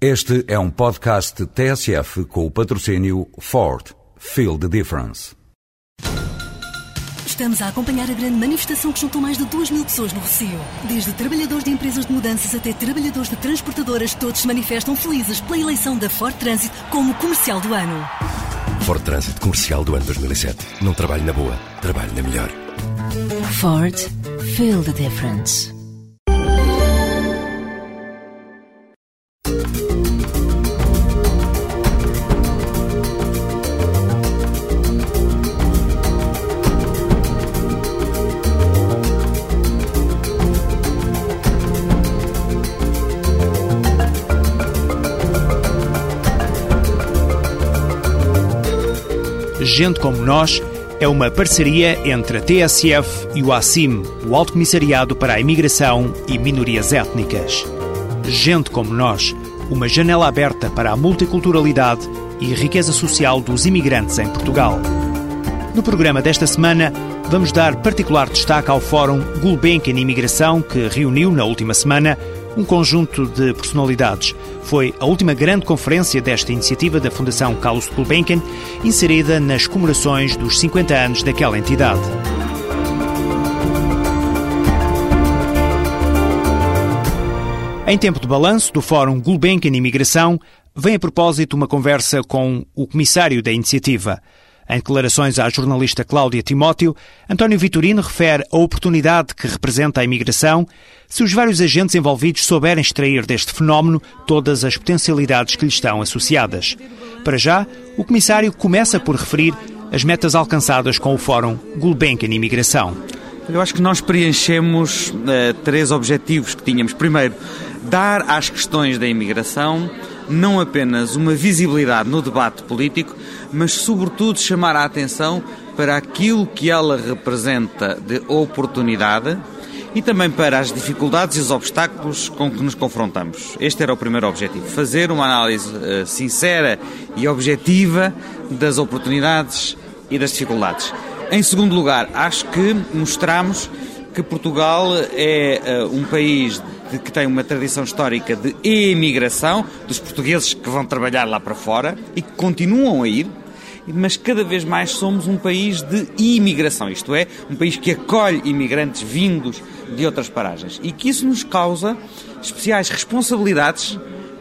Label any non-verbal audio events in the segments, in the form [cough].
Este é um podcast TSF com o patrocínio Ford. Feel the difference. Estamos a acompanhar a grande manifestação que juntou mais de 2 mil pessoas no Rocio. Desde trabalhadores de empresas de mudanças até trabalhadores de transportadoras, todos se manifestam felizes pela eleição da Ford Transit como comercial do ano. Ford Transit Comercial do ano 2007. Não trabalho na boa, trabalho na melhor. Ford. Feel the difference. Gente Como Nós é uma parceria entre a TSF e o ACIM, o Alto Comissariado para a Imigração e Minorias Étnicas. Gente Como Nós, uma janela aberta para a multiculturalidade e riqueza social dos imigrantes em Portugal. No programa desta semana, vamos dar particular destaque ao Fórum Gulbenkian Imigração, que reuniu na última semana um conjunto de personalidades. Foi a última grande conferência desta iniciativa da Fundação Carlos Gulbenkian, inserida nas comemorações dos 50 anos daquela entidade. Em tempo de balanço do Fórum Gulbenkian Imigração, vem a propósito uma conversa com o comissário da iniciativa. Em declarações à jornalista Cláudia Timóteo, António Vitorino refere a oportunidade que representa a imigração se os vários agentes envolvidos souberem extrair deste fenómeno todas as potencialidades que lhe estão associadas. Para já, o comissário começa por referir as metas alcançadas com o Fórum Gulbenkian Imigração. Eu acho que nós preenchemos uh, três objetivos que tínhamos. Primeiro, dar às questões da imigração não apenas uma visibilidade no debate político, mas sobretudo chamar a atenção para aquilo que ela representa de oportunidade e também para as dificuldades e os obstáculos com que nos confrontamos. Este era o primeiro objetivo: fazer uma análise uh, sincera e objetiva das oportunidades e das dificuldades. Em segundo lugar, acho que mostramos que Portugal é uh, um país de, que tem uma tradição histórica de emigração, dos portugueses que vão trabalhar lá para fora e que continuam a ir, mas cada vez mais somos um país de imigração, isto é, um país que acolhe imigrantes vindos de outras paragens e que isso nos causa especiais responsabilidades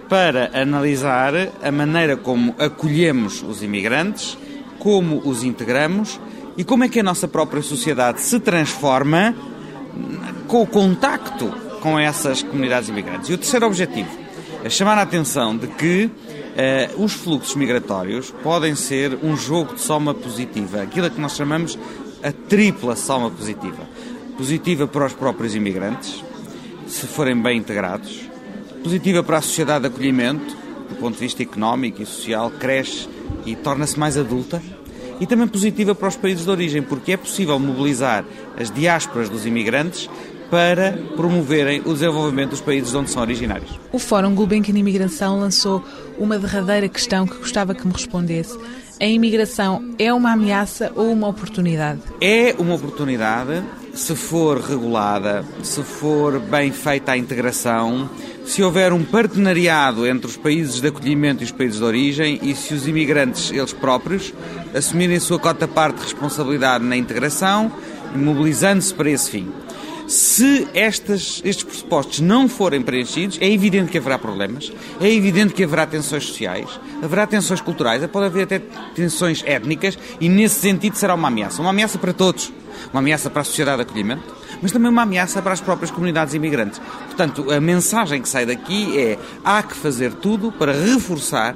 para analisar a maneira como acolhemos os imigrantes, como os integramos e como é que a nossa própria sociedade se transforma com o contacto com essas comunidades imigrantes. E o terceiro objetivo é chamar a atenção de que uh, os fluxos migratórios podem ser um jogo de soma positiva, aquilo que nós chamamos a tripla soma positiva. Positiva para os próprios imigrantes, se forem bem integrados, positiva para a sociedade de acolhimento, do ponto de vista económico e social, cresce e torna-se mais adulta, e também positiva para os países de origem, porque é possível mobilizar as diásporas dos imigrantes para promoverem o desenvolvimento dos países de onde são originários. O Fórum Gulbenkian Imigração lançou uma derradeira questão que gostava que me respondesse. A imigração é uma ameaça ou uma oportunidade? É uma oportunidade se for regulada, se for bem feita a integração, se houver um partenariado entre os países de acolhimento e os países de origem e se os imigrantes, eles próprios, assumirem a sua cota parte de responsabilidade na integração, mobilizando-se para esse fim. Se estas, estes pressupostos não forem preenchidos, é evidente que haverá problemas, é evidente que haverá tensões sociais, haverá tensões culturais, pode haver até tensões étnicas e, nesse sentido, será uma ameaça. Uma ameaça para todos. Uma ameaça para a sociedade de acolhimento, mas também uma ameaça para as próprias comunidades imigrantes. Portanto, a mensagem que sai daqui é: há que fazer tudo para reforçar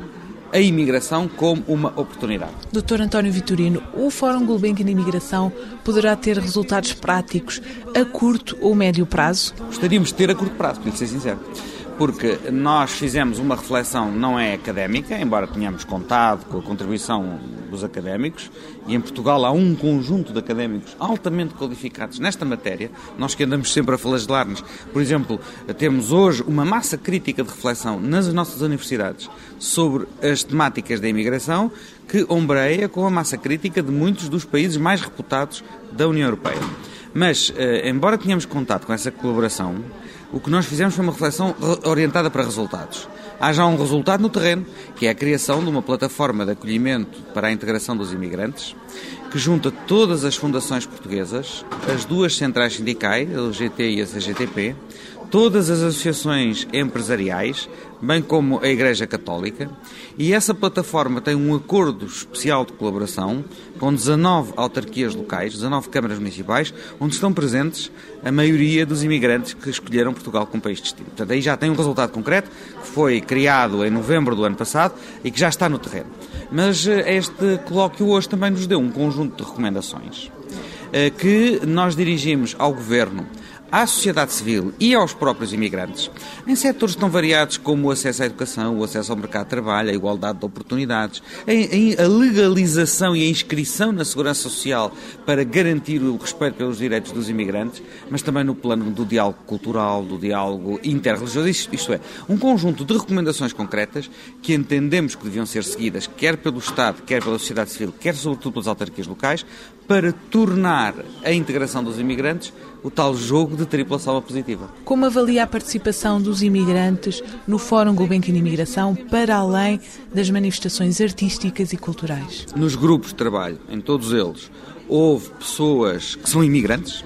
a imigração como uma oportunidade. Dr. António Vitorino, o Fórum Gulbenkian de Imigração poderá ter resultados práticos a curto ou médio prazo? Gostaríamos de ter a curto prazo, para ser sincero porque nós fizemos uma reflexão não é académica, embora tenhamos contado com a contribuição dos académicos, e em Portugal há um conjunto de académicos altamente qualificados nesta matéria, nós que andamos sempre a flagelar-nos. Por exemplo, temos hoje uma massa crítica de reflexão nas nossas universidades sobre as temáticas da imigração que ombreia com a massa crítica de muitos dos países mais reputados da União Europeia. Mas, eh, embora tenhamos contato com essa colaboração, o que nós fizemos foi uma reflexão orientada para resultados. há já um resultado no terreno, que é a criação de uma plataforma de acolhimento para a integração dos imigrantes, que junta todas as fundações portuguesas, as duas centrais sindicais, a GT e a CGTP, todas as associações empresariais, bem como a Igreja Católica, e essa plataforma tem um acordo especial de colaboração com 19 autarquias locais, 19 câmaras municipais, onde estão presentes a maioria dos imigrantes que escolheram Portugal como país de destino. Portanto, aí já tem um resultado concreto, que foi criado em novembro do ano passado e que já está no terreno. Mas eh, este colóquio hoje também nos deu um conjunto de recomendações eh, que nós dirigimos ao Governo à sociedade civil e aos próprios imigrantes, em setores tão variados como o acesso à educação, o acesso ao mercado de trabalho, a igualdade de oportunidades, a legalização e a inscrição na segurança social para garantir o respeito pelos direitos dos imigrantes, mas também no plano do diálogo cultural, do diálogo interreligioso, isto é, um conjunto de recomendações concretas que entendemos que deviam ser seguidas, quer pelo Estado, quer pela sociedade civil, quer sobretudo pelas autarquias locais, para tornar a integração dos imigrantes o tal jogo de tripla salva positiva. Como avalia a participação dos imigrantes no Fórum Gulbenkian Imigração para além das manifestações artísticas e culturais? Nos grupos de trabalho, em todos eles, houve pessoas que são imigrantes,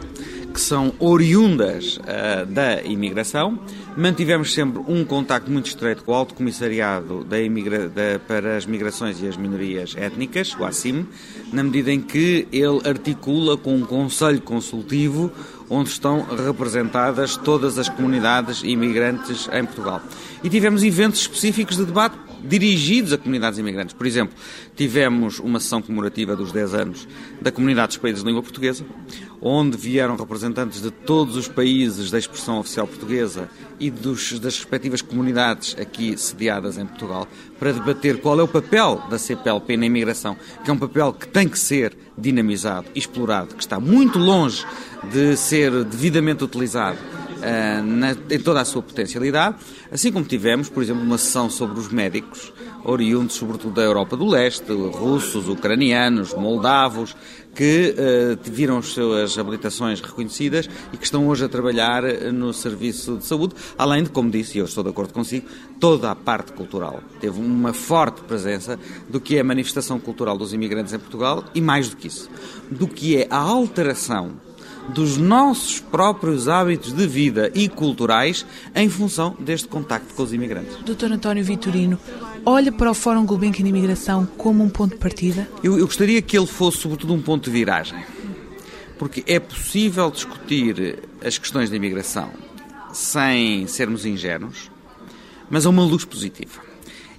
que são oriundas uh, da imigração. Mantivemos sempre um contacto muito estreito com o Alto Comissariado da Imigra da, para as Migrações e as Minorias Étnicas, o ACIM, na medida em que ele articula com um conselho consultivo onde estão representadas todas as comunidades imigrantes em Portugal. E tivemos eventos específicos de debate dirigidos a comunidades imigrantes. Por exemplo, tivemos uma sessão comemorativa dos 10 anos da Comunidade dos Países de Língua Portuguesa, onde vieram representantes de todos os países da expressão oficial portuguesa e dos, das respectivas comunidades aqui sediadas em Portugal, para debater qual é o papel da CPLP na imigração, que é um papel que tem que ser dinamizado, explorado, que está muito longe de ser devidamente utilizado uh, na, em toda a sua potencialidade, assim como tivemos, por exemplo, uma sessão sobre os médicos, oriundos sobretudo da Europa do Leste, russos, ucranianos, moldavos, que uh, viram as suas habilitações reconhecidas e que estão hoje a trabalhar no serviço de saúde, além de, como disse, e eu estou de acordo consigo, toda a parte cultural. Teve uma forte presença do que é a manifestação cultural dos imigrantes em Portugal e, mais do que isso, do que é a alteração dos nossos próprios hábitos de vida e culturais em função deste contacto com os imigrantes. Dr. António Vitorino, olha para o Fórum Gulbenkian de Imigração como um ponto de partida? Eu, eu gostaria que ele fosse, sobretudo, um ponto de viragem. Porque é possível discutir as questões da imigração sem sermos ingênuos, mas a uma luz positiva.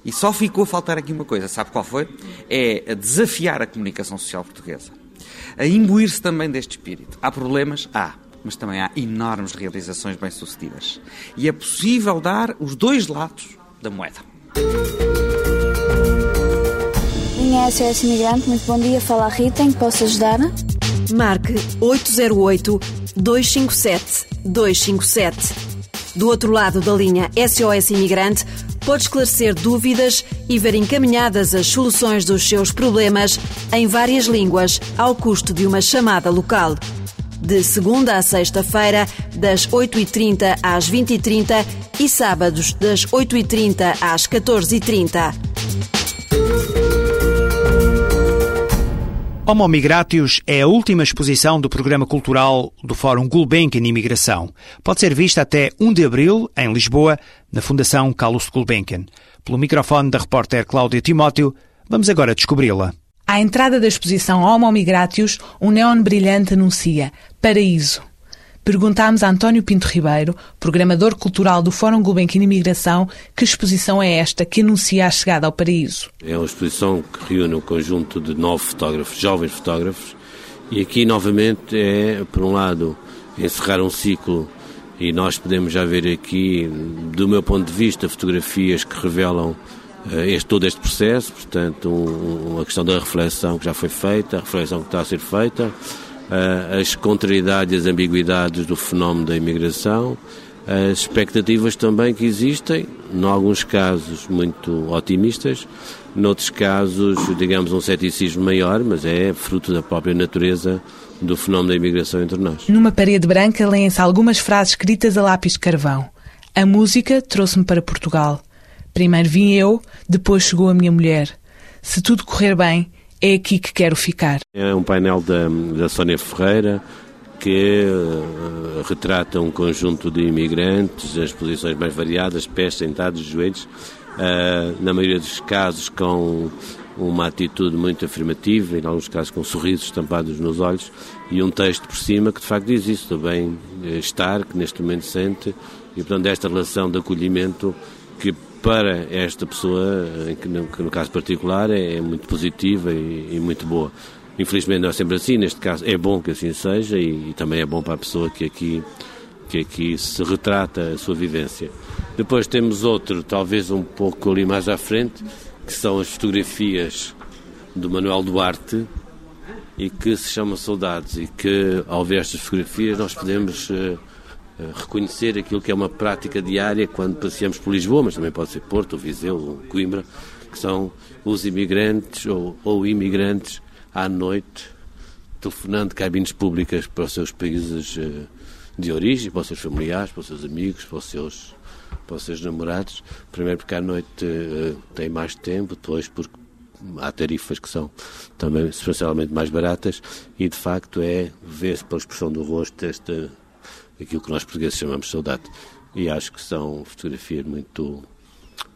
E só ficou a faltar aqui uma coisa, sabe qual foi? É desafiar a comunicação social portuguesa a imbuir-se também deste espírito. Há problemas? Há. Mas também há enormes realizações bem-sucedidas. E é possível dar os dois lados da moeda. Minha SOS Imigrante, muito bom dia. Fala a Rita, em que posso ajudar? Marque 808 257 257. Do outro lado da linha SOS Imigrante, pode esclarecer dúvidas e ver encaminhadas as soluções dos seus problemas em várias línguas, ao custo de uma chamada local. De segunda a sexta-feira, das 8h30 às 20h30 e sábados, das 8h30 às 14h30. Homo Migratius é a última exposição do programa cultural do Fórum Gulbenkian Imigração. Pode ser vista até 1 de abril, em Lisboa, na Fundação Carlos Gulbenkian. Pelo microfone da repórter Cláudia Timóteo, vamos agora descobri-la. À entrada da exposição Homo Migratius, um neon brilhante anuncia Paraíso. Perguntámos a António Pinto Ribeiro, programador cultural do Fórum Gulbenkian Imigração, que exposição é esta que anuncia a chegada ao paraíso. É uma exposição que reúne um conjunto de nove fotógrafos, jovens fotógrafos, e aqui novamente é, por um lado, encerrar um ciclo e nós podemos já ver aqui, do meu ponto de vista, fotografias que revelam uh, este, todo este processo, portanto, um, uma questão da reflexão que já foi feita, a reflexão que está a ser feita, uh, as contrariedades e as ambiguidades do fenómeno da imigração, as expectativas também que existem, em alguns casos muito otimistas, noutros casos, digamos, um ceticismo maior, mas é fruto da própria natureza do fenómeno da imigração entre nós. Numa parede branca leem-se algumas frases escritas a lápis de carvão. A música trouxe-me para Portugal. Primeiro vim eu, depois chegou a minha mulher. Se tudo correr bem, é aqui que quero ficar. É um painel da, da Sónia Ferreira que uh, retrata um conjunto de imigrantes, as posições mais variadas, pés, sentados, joelhos, uh, na maioria dos casos com uma atitude muito afirmativa, em alguns casos com sorrisos estampados nos olhos, e um texto por cima que de facto diz isso, do bem-estar que neste momento sente, e portanto esta relação de acolhimento que para esta pessoa, que no, que no caso particular é, é muito positiva e, e, muito boa. Infelizmente não é sempre assim, neste caso é bom que assim seja e, e também é bom para a pessoa que aqui, que aqui se retrata a sua vivência. Depois temos outro, talvez um pouco ali mais à frente, que são as fotografias do Manuel Duarte e que se chama Saudades e que ao ver estas fotografias nós podemos uh, reconhecer aquilo que é uma prática diária quando passeamos por Lisboa, mas também pode ser Porto, Viseu, Coimbra, que são os imigrantes ou, ou imigrantes à noite telefonando cabines públicas para os seus países uh, de origem, para os seus familiares, para os seus amigos, para os seus para os seus namorados. Primeiro porque à noite uh, tem mais tempo, depois porque há tarifas que são também substancialmente mais baratas e de facto é ver-se pela expressão do rosto esta, aquilo que nós portugueses chamamos de saudade. E acho que são fotografias muito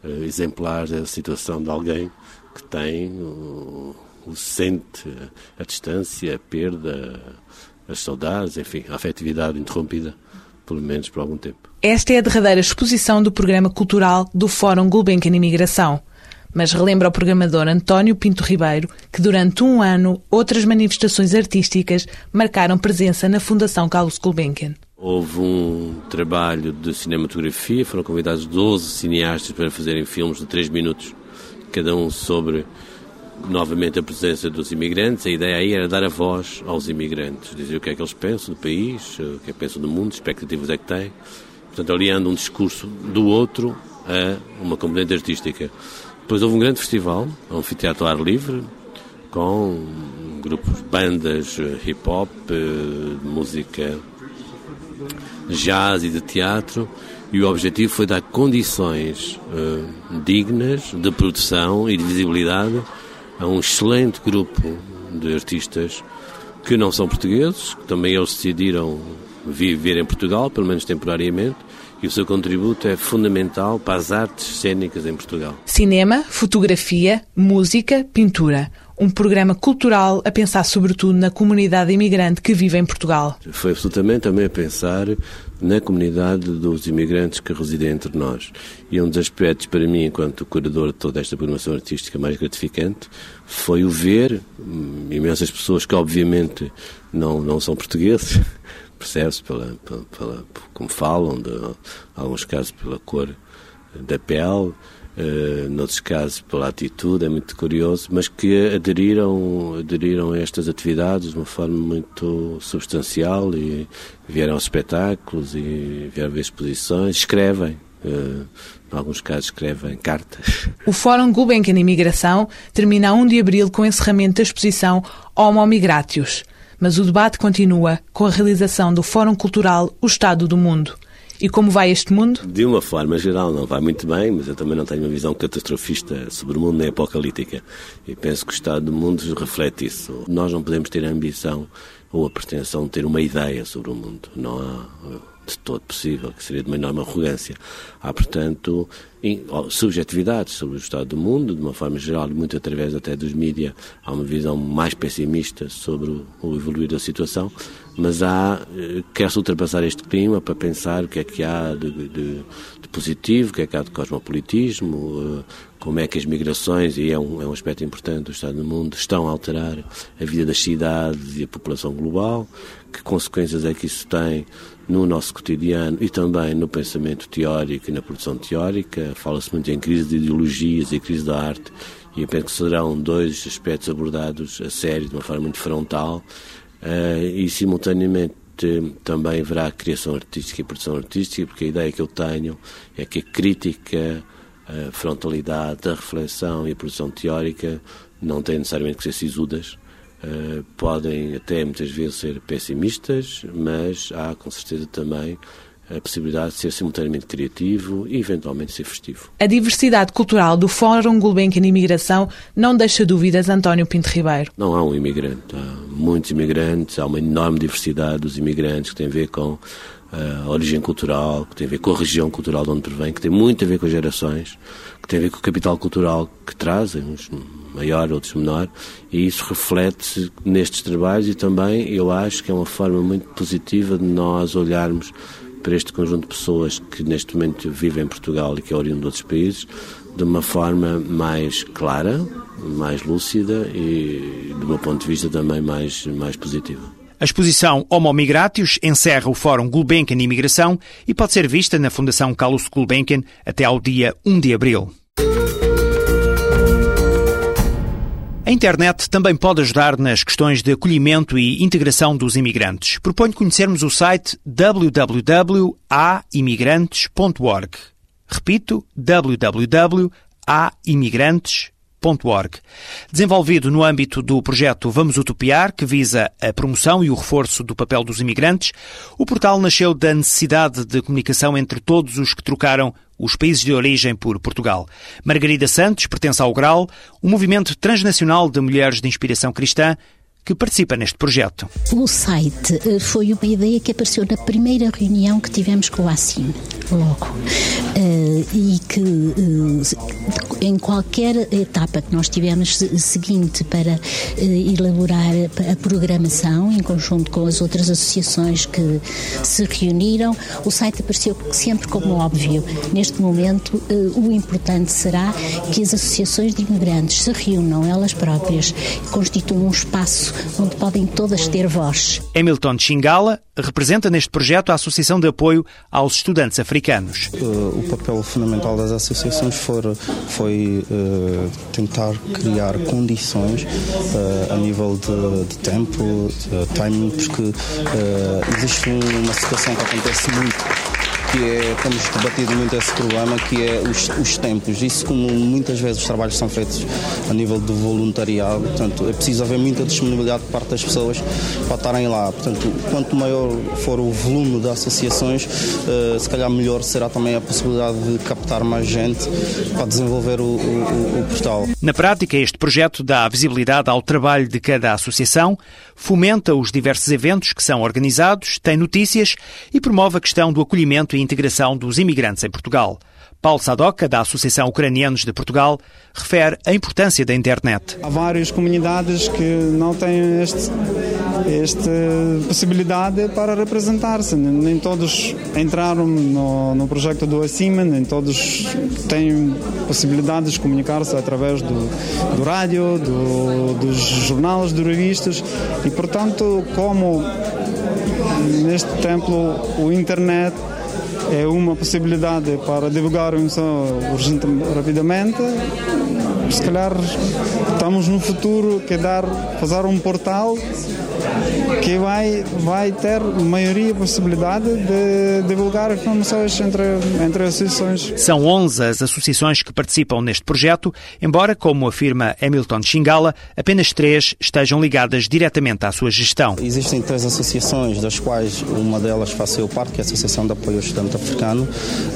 uh, exemplares da situação de alguém que tem uh, o sente a distância, a perda, as saudades, enfim, a afetividade interrompida, pelo menos por algum tempo. Esta é a derradeira exposição do programa cultural do Fórum Gulbenkian Imigração. Mas relembra o programador António Pinto Ribeiro que durante um ano outras manifestações artísticas marcaram presença na Fundação Carlos Gulbenkian. Houve um trabalho de cinematografia, foram convidados 12 cineastas para fazerem filmes de 3 minutos, cada um sobre novamente a presença dos imigrantes. A ideia aí era dar a voz aos imigrantes, dizer o que é que eles pensam do país, o que é que pensam do mundo, expectativas é que têm portanto, aliando um discurso do outro a uma componente artística. Depois houve um grande festival, um anfiteatro ar livre, com grupos, bandas eh, hip hop, eh, música jazz e de teatro, e o objetivo foi dar condições uh, dignas de produção e de visibilidade a um excelente grupo de artistas que não são portugueses, que também eles decidiram viver em Portugal, pelo menos temporariamente, e o seu contributo é fundamental para as artes cênicas em Portugal. Cinema, fotografia, música, pintura. Um programa cultural a pensar sobretudo na comunidade imigrante que vive em Portugal. Foi absolutamente também a pensar na comunidade dos imigrantes que residem entre nós. E um dos aspectos para mim, enquanto curador de toda esta programação artística mais gratificante, foi o ver hum, imensas pessoas que obviamente não, não são portugueses, [laughs] percebe-se pela, pela, pela, como falam, de, alguns casos pela cor da pele, uh, noutros casos pela atitude, é muito curioso, mas que aderiram, aderiram a estas atividades de uma forma muito substancial e vieram aos espetáculos e vieram ver exposições, escrevem. Uh, em alguns casos escrevem cartas. [laughs] O Fórum Gulbenkian Imigração termina a 1 de abril com o encerramento da exposição Homo Migratius, mas o debate continua com a realização do Fórum Cultural O Estado do Mundo. E como vai este mundo? De uma forma geral não vai muito bem, mas eu também não tenho uma visão catastrofista sobre o mundo nem apocalíptica. E penso que o estado do mundo reflete isso. Nós não podemos ter a ambição ou a pretensão de ter uma ideia sobre o mundo. Não há de todo possível, que seria de uma enorme arrogância. Há, portanto, subjetividades sobre o estado do mundo, de uma forma geral, muito através até dos mídias, há uma visão mais pessimista sobre o evoluir da situação, mas há, eh, quer-se ultrapassar este clima para pensar o que é que há de, de, de positivo, o que é que há de cosmopolitismo, eh, como é que as migrações, e é um, é um aspecto importante do Estado do mundo, estão a alterar a vida das cidades e a população global, que consequências é que isso tem no nosso cotidiano e também no pensamento teórico e na produção teórica. Fala-se muito em crise de ideologias e crise da arte, e eu penso que serão dois aspectos abordados a sério, de uma forma muito frontal, e simultaneamente também haverá criação artística e produção artística, porque a ideia que eu tenho é que a crítica a frontalidade da reflexão e a produção teórica não têm necessariamente que ser sisudas. Uh, podem até muitas vezes ser pessimistas, mas há com certeza também a possibilidade de ser simultaneamente criativo e eventualmente ser festivo. A diversidade cultural do Fórum Gulbenkian Imigração não deixa dúvidas, António Pinto Ribeiro. Não há um imigrante, há muitos imigrantes, há uma enorme diversidade dos imigrantes que tem a ver com a origem cultural, que tem a ver com a região cultural de onde provém, que tem muito a ver com as gerações, que tem a ver com o capital cultural que trazem, uns maior, outros menor, e isso reflete-se nestes trabalhos e também eu acho que é uma forma muito positiva de nós olharmos para este conjunto de pessoas que neste momento vivem em Portugal e que é oriundo de outros países, de uma forma mais clara, mais lúcida e, do meu ponto de vista, também mais, mais positiva. A exposição Homo Migratius encerra o Fórum Gulbenkian Imigração e pode ser vista na Fundação Carlos Gulbenkian até ao dia 1 de abril. A internet também pode ajudar nas questões de acolhimento e integração dos imigrantes. Proponho conhecermos o site www.aimigrantes.org. Repito, www.aimigrantes.org. Desenvolvido no âmbito do projeto Vamos Utopiar, que visa a promoção e o reforço do papel dos imigrantes, o portal nasceu da necessidade de comunicação entre todos os que trocaram os países de origem por Portugal. Margarida Santos pertence ao GRAL, um movimento transnacional de mulheres de inspiração cristã que participa neste projeto. O site eh, foi uma ideia que apareceu na primeira reunião que tivemos com o ACIM, logo. E que uh, em qualquer etapa que nós tivemos seguinte para uh, elaborar a programação, em conjunto com as outras associações que se reuniram, o site apareceu sempre como óbvio. Neste momento, o importante será que as associações de imigrantes se reúnam elas próprias, constituam um espaço onde podem todas ter voz. Hamilton Chingala representa neste projeto a Associação de Apoio aos Estudantes Africanos. Uh, o papel fundamental das associações foi, foi uh, tentar criar condições uh, a nível de, de tempo, de timing, porque existe uma situação que acontece muito que é, temos debatido muito esse problema, que é os, os, tempos. Isso como muitas vezes os trabalhos são feitos a nível do voluntariado, portanto, é preciso haver muita disponibilidade por parte das pessoas para estarem lá. Portanto, quanto maior for o volume de associações, uh, se calhar melhor será também a possibilidade de captar mais gente para desenvolver o, o, o portal. Na prática, este projeto dá visibilidade ao trabalho de cada associação, fomenta os diversos eventos que são organizados, tem notícias e promove a questão do acolhimento e integração dos imigrantes em Portugal. Paulo Sadoca, da Associação Ucranianos de Portugal, refere a importância da internet. Há várias comunidades que não têm esta possibilidade para representar-se. Nem todos entraram no, no projeto do Acima, nem todos têm possibilidade de comunicar-se através do, do rádio, do, dos jornais, de revistas. E, portanto, como neste tempo o internet é uma possibilidade para divulgar som urgente, rapidamente. Se calhar estamos no futuro que dar fazer um portal que vai, vai ter maioria possibilidade de divulgar informações entre, entre associações. São 11 as associações que participam neste projeto, embora, como afirma Hamilton Xingala, apenas três estejam ligadas diretamente à sua gestão. Existem três associações, das quais uma delas faz eu parte, que é a Associação de Apoio ao Estudante Africano,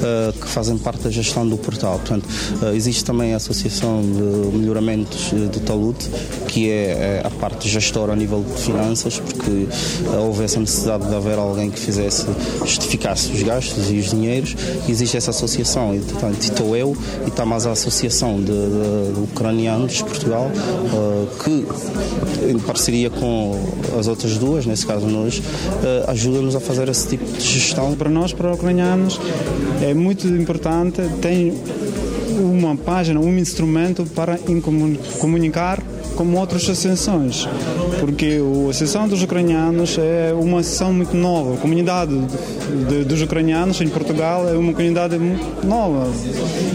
eh, que fazem parte da gestão do portal. Portanto, eh, existe também a Associação de Melhoramentos de Talude, que é a parte gestora a nível de finanças, porque houve essa necessidade de haver alguém que fizesse, justificasse os gastos e os dinheiros. Existe essa associação, e, estou eu e está mais a Associação de, de, Ucranianos de Portugal, que, em parceria com as outras duas, nesse caso nós, ajuda-nos a fazer esse tipo de gestão. Para nós, para ucranianos, é muito importante, tem uma página, um instrumento para comunicar com outras associações, porque a Associação dos Ucranianos é uma associação muito nova. A comunidade de, dos ucranianos em Portugal é uma comunidade muito nova,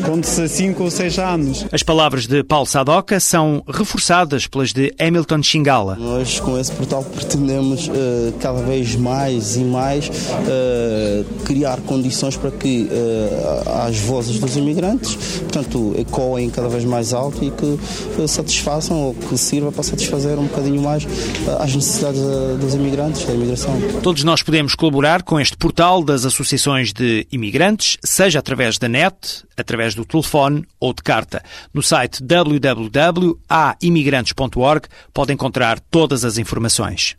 conta-se 5 ou 6 anos. As palavras de Paulo Sadoca são reforçadas pelas de Hamilton Xingala. Nós, com esse portal, pretendemos uh, cada vez mais e mais uh, criar condições para que uh, as vozes dos imigrantes, portanto, ecoem cada vez mais alto e que satisfaçam ou que sirva para satisfazer um bocadinho mais as necessidades dos imigrantes, da imigração. Todos nós podemos colaborar com este portal das associações de imigrantes, seja através da net, através do telefone ou de carta. No site www.aimigrantes.org pode encontrar todas as informações.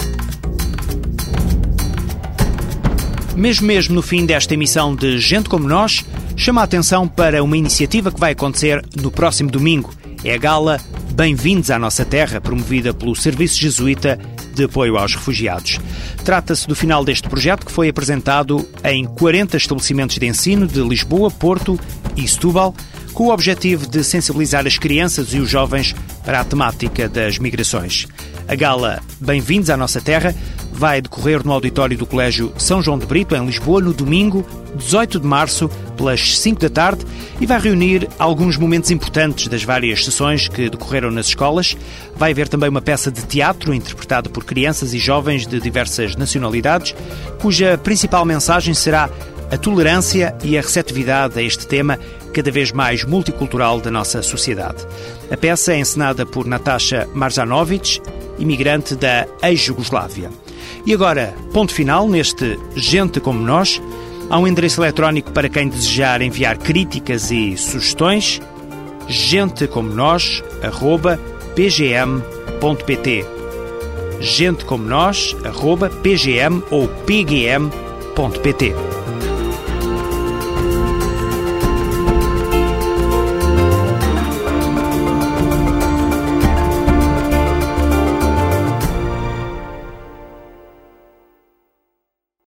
Mesmo mesmo no fim desta emissão de Gente Como Nós, chama a atenção para uma iniciativa que vai acontecer no próximo domingo. É a gala Bem-vindos à Nossa Terra, promovida pelo Serviço Jesuíta de Apoio aos Refugiados. Trata-se do final deste projeto que foi apresentado em 40 estabelecimentos de ensino de Lisboa, Porto e Setúbal, com o objetivo de sensibilizar as crianças e os jovens para a temática das migrações. A gala Bem-vindos à Nossa Terra vai decorrer no auditório do Colégio São João de Brito, em Lisboa, no domingo, 18 de março, pelas 5 da tarde, e vai reunir alguns momentos importantes das várias sessões que decorreram nas escolas. Vai haver também uma peça de teatro interpretada por crianças e jovens de diversas nacionalidades, cuja principal mensagem será a tolerância e a receptividade a este tema cada vez mais multicultural da nossa sociedade. A peça é encenada por Natasha Marzanovic, imigrante da ex-Jugoslávia. E agora, ponto final neste Gente Como Nós. Há um endereço eletrónico para quem desejar enviar críticas e sugestões. gentecomonós.pgm.pt Gente como nós, arroba pgm ou pgm.pt